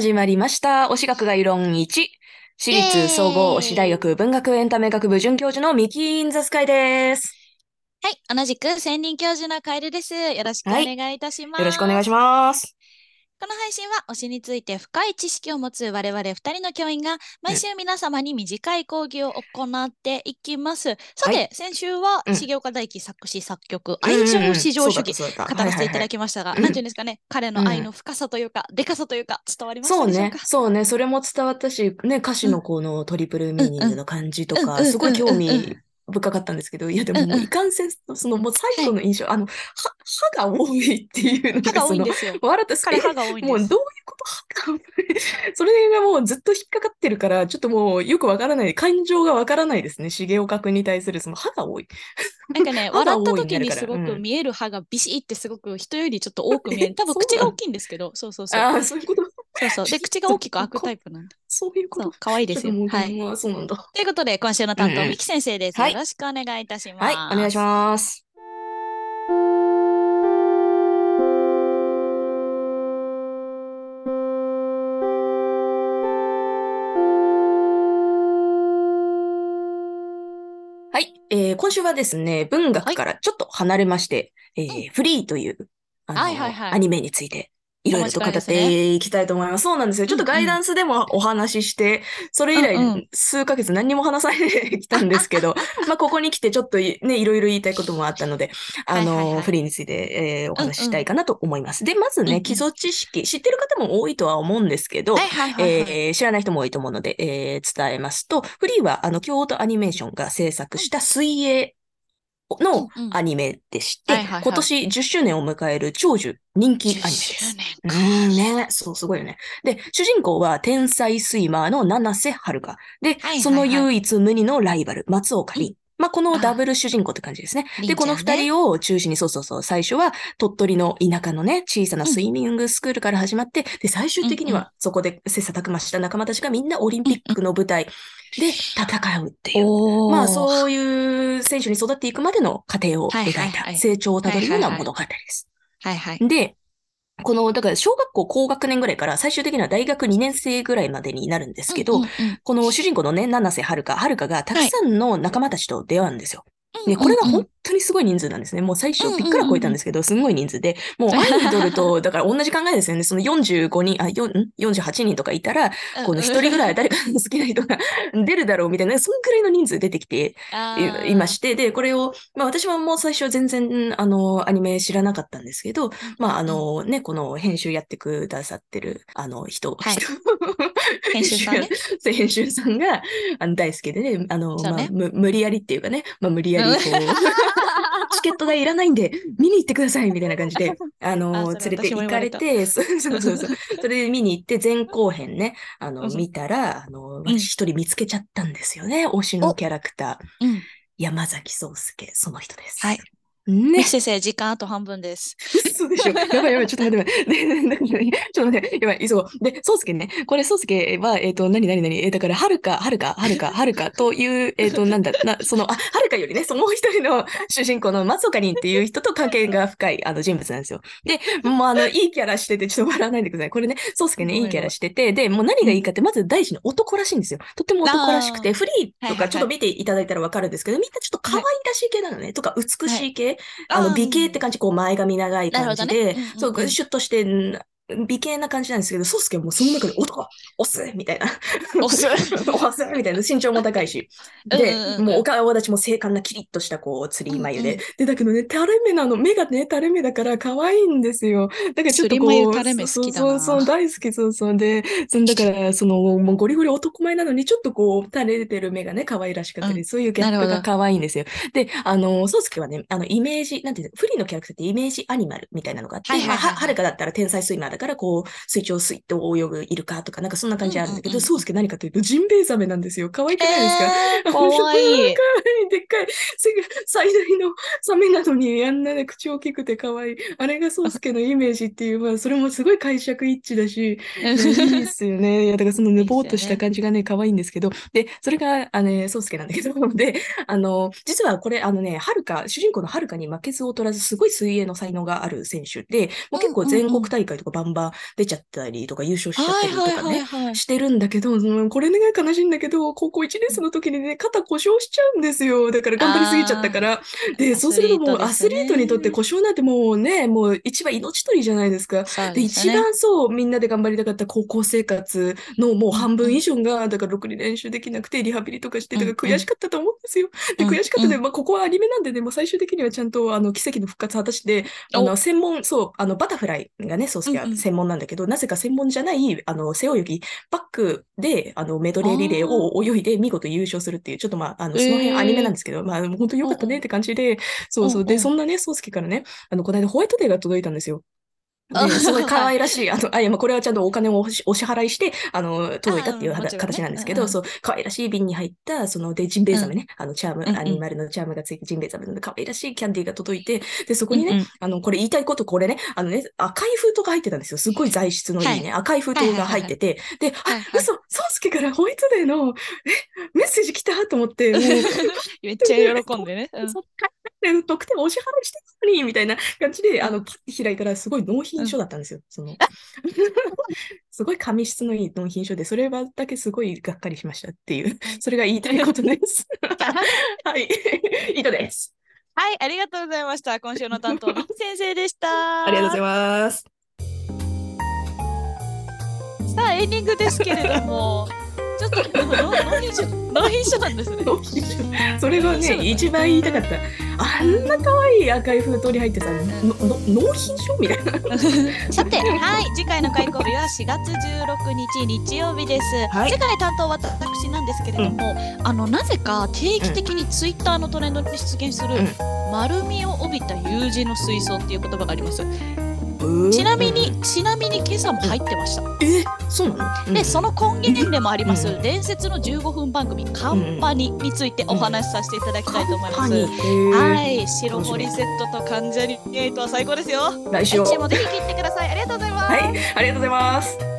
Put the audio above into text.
はい、始まりました。推し学概論1。私立総合推し大学文学エンタメ学部准教授のミキーンザスカイです。はい、同じく専任教授のカエルです。よろしくおはい願いいたします。よろしくお願いします。この配信は推しについて深い知識を持つ我々二人の教員が毎週皆様に短い講義を行っていきます。さて、はい。先週はうん重岡大樹作詞作曲、愛情至上主義、語らせていただききましたが、はいはいはい。ていうんですかね、彼の愛の深さというか、でかさというか、伝わりましたそうねでしょうか？、そうね、それも伝わったし、ね、歌詞のこのトリプルミーニングの感じとか、うんうんすごい興うんうん味深かったんですけど、いやでももいかんせん、そのもう最後の印象、あの、歯、歯が多いっていうの歯が多いんですよ。笑った彼歯が多い。もうどういうこと歯が多いそれがもうずっと引っかかってるから、ちょっともうよくわからない、感情がわからないですね。重岡君に対するその歯が多い。なんかね、笑った時にすごくうん見える歯がビシってすごく人よりちょっと多く見える。多分口が大きいんですけど、そうそうそう。ああ、そういうこと。そうそう。で、口が大きく開くタイプなんで。そういうこと可愛いですよはい。まあそうなんだ。ということで、今週の担当、ミキ先生です。はいよろしくお願いいたします。はい、お願いします。はい、えー今週はですね、文学からちょっと離れまして、えーフリーという、あのはいはいはいアニメについて、いろいろと語っていきたいと思います。そうなんですよ。ちょっとガイダンスでもお話しして、それ以来、うんうん数ヶ月何にも話されてきたんですけど、まあ、ここに来てちょっといね、いろいろ言いたいこともあったので、あの、はいはいはいフリーについて、えーお話ししたうんいかなと思います。で、まずね、うんうん基礎知識、知ってる方も多いとは思うんですけど、はいはいはい、はい。えー知らない人も多いと思うので、えー伝えますと、フリーは、あの、京都アニメーションが制作した水泳のうんうんアニメでして、今年10周年を迎える長寿人気アニメです。10年うーんね、そう、すごいよね。で、主人公は天才スイマーの七瀬遥香。で、はいはいはいその唯一無二のライバル、松岡凛。まあ、このあダブル主人公って感じですね。で、この二人を中心に、そうそうそう、最初は鳥取の田舎のね、小さなスイミングスクールから始まって、で、最終的にうんうんはそこで切磋琢磨した仲間たちがみんなオリンピックの舞台で戦うっていう。おーまあ、そういう選手に育っていくまでの過程を描いた成長をたどるような物語です。はいはい。で、この、だから小学校高学年ぐらいから最終的には大学2年生ぐらいまでになるんですけど、この主人公のね、七瀬遥香、遥香がたくさんの仲間たちと出会うんですよ。で、うんこれが本当にすごい人数なんですね。もう最初びっくら超えたんですけど、すごい人数で、もうアイドルと、だから同じ考えですよね。その45人、あ、よん？48人とかいたら、この一人ぐらい誰かの好きな人が 出るだろうみたいな、そんくらいの人数出てきていいまして、で、これを、まあ私はもう最初全然、あの、アニメ知らなかったんですけど、まああのね、この編集やってくださってる、あの人、はい。人編集さんね。編集さんが、あの、大好きでね、あの、ねまあ、む無理やりっていうかね、まあ、無理やり、こう、チケット代いらないんで、見に行ってくださいみたいな感じで、あの、あ連れて行かれて、そうそうそうそう。それで見に行って、前後編ね、あの、うん見たら、あの、うん私一人見つけちゃったんですよね、推しのキャラクター。うん。山崎壮介、その人です。はい。ね。先生、時間あと半分です。嘘でしょ。やばいやばい、ちょっと待ってちょっと待って、やばい、急ごう。で、宗介ね。これ、宗介は、えっ、と、何何何？えーだから、はるか、はるか、はるか、はるかという、えっ、と、なんだ、な、その、あ、はるかよりね、そのもう一人の主人公の松岡凛っていう人と関係が深い、あの、人物なんですよ。で、もう、あの、いいキャラしてて、ちょっと笑わないでください。これね、宗介ね、ごめんいいキャラしてて、で、もう何がいいかって、まず大事に男らしいんですよ。とっても男らしくて、フリーとかちょっと見ていただいたらわかるんですけど、みんなちょっと可愛らしい系なのね。とか、美しい系。あの、美形って感じ、こう前髪長い感じで、そう、シュッとして、ん美形な感じなんですけど、ソースケはもうその中で、男押すみたいな。押す押すみたいな。身長も高いし。で、うんうんうんもうお顔立ちも精悍なキリッとした、こう、釣り眉で。で、だけどね、垂れ目なの、目がね、垂れ目だから可愛いんですよ。だからちょっとこう、垂れ目好きだなそうそう大好き、そうそう。で、そのだから、その、もうゴリゴリ男前なのに、ちょっとこう、垂れてる目がね、可愛らしかったり、うんそういうギャップが可愛いんですよ。で、あの、ソースケはね、あの、イメージ、なんていうの、フリーのキャラクターってイメージアニマルみたいなのがあって、はいはいはいはいまあは、はるかだったら天才スイマーだから、こう、水中をスイッと泳ぐイルカとか、なんかそんな感じあるんだけど、うんうんうんソースケ何かというと、ジンベエザメなんですよ。可愛くないですか、えー、かわいい。でっかい、最大のサメなのに、あんなね、口大きくて可愛い。あれがソースケのイメージっていう、まあ、それもすごい解釈一致だし、いやいいですよね。いや、だからそのね、いいですよねぼーっとした感じがね、可愛いんですけど、で、それが、あのね、宗介なんだけど、で、あの、実はこれ、あのね、はるか、主人公のはるかに負けず劣らず、すごい水泳の才能がある選手で、もう結構全国大会とかバンバンバン出ちゃったりとか優勝しちゃったりとかね、してるんだけど、うんこれね、悲しいんだけど、高校1年生の時にね、肩故障しちゃうんですよ。だから頑張りすぎちゃったから。で、そうするともうアアスリートにとって故障なんてもうね、もう一番命取りじゃないですか。で、ね。番そう、みんなで頑張りたかった高校生活のもう半分以上が、だからろくに練習できなくて、リハビリとかして、だから悔しかったと思うんですよ。で、うん悔しかったで、うん。まあ、ここはアニメなんでね、もう最終的にはちゃんと、あの、奇跡の復活果たして、あお。の、専門、そう、あの、バタフライがね、ソースケうんうんは専門なんだけど、なぜか専門じゃない、あの、背泳ぎ、バックで、あの、メドレーリレーを泳いで見事優勝するっていう、ちょっとまあ、あの、そのえー辺アニメなんですけど、まあ、本当に良かったねって感じで、そうそう。で、そんなね、ソースケからね、あの、この間ホワイトデーが届いたんですよ。あで、すごい可愛らしい、あの、あ、いや、まあ、これはちゃんとお金をお支払いして、あの、届いたっていうはね。形なんですけど、うんうん。そう、可愛らしい瓶に入った、その、で、ジンベエザメね、あの、チャーム、うんうん。アニマルのチャームがついて、ジンベエザメの可愛らしいキャンディーが届いて、で、そこにね、うんうん。あの、これ言いたいこと、これね、あのね、赤い封筒が入ってたんですよ。すごい材質のいいね、赤い封筒が入ってて、で、あ、はいはい。嘘、ソウスケからホワイトデーの、え、メッセージ来たと思って、めっちゃ喜んでね。うん。そうで特典お支払いしてたのに、みたいな感じで、あの、パッて開いたら、すごい納品書だったんですよ。その、すごい紙質のいい納品書で、それはだけすごいがっかりしましたっていう、それが言いたいことです。はい。以上です。はい、ありがとうございました。今週の担当、みき先生でした。ありがとうございます。さあ、エンディングですけれども、ちょっと、ノーヒン書、ノーヒン書なんですね。それがね、一番言いたかった。あんな可愛い赤い封筒に入ってさ、納品書みたいな。さて、はい、次回の開講日は4月16日日曜日です。はい次回担当は私なんですけれども、あのなぜか定期的にツイッターのトレンドに出現する、うん丸みを帯びた U 字の水槽っていう言葉があります。ちなみに、ちなみに今朝も入ってました。え、そうなの？で、その根源でもあります、うん伝説の15分番組、カンパニについてお話しさせていただきたいと思います。はい、白森セットと関ジャニエイトは最高ですよ。来週もぜひ聞いてください。ありがとうございます。はい、ありがとうございます。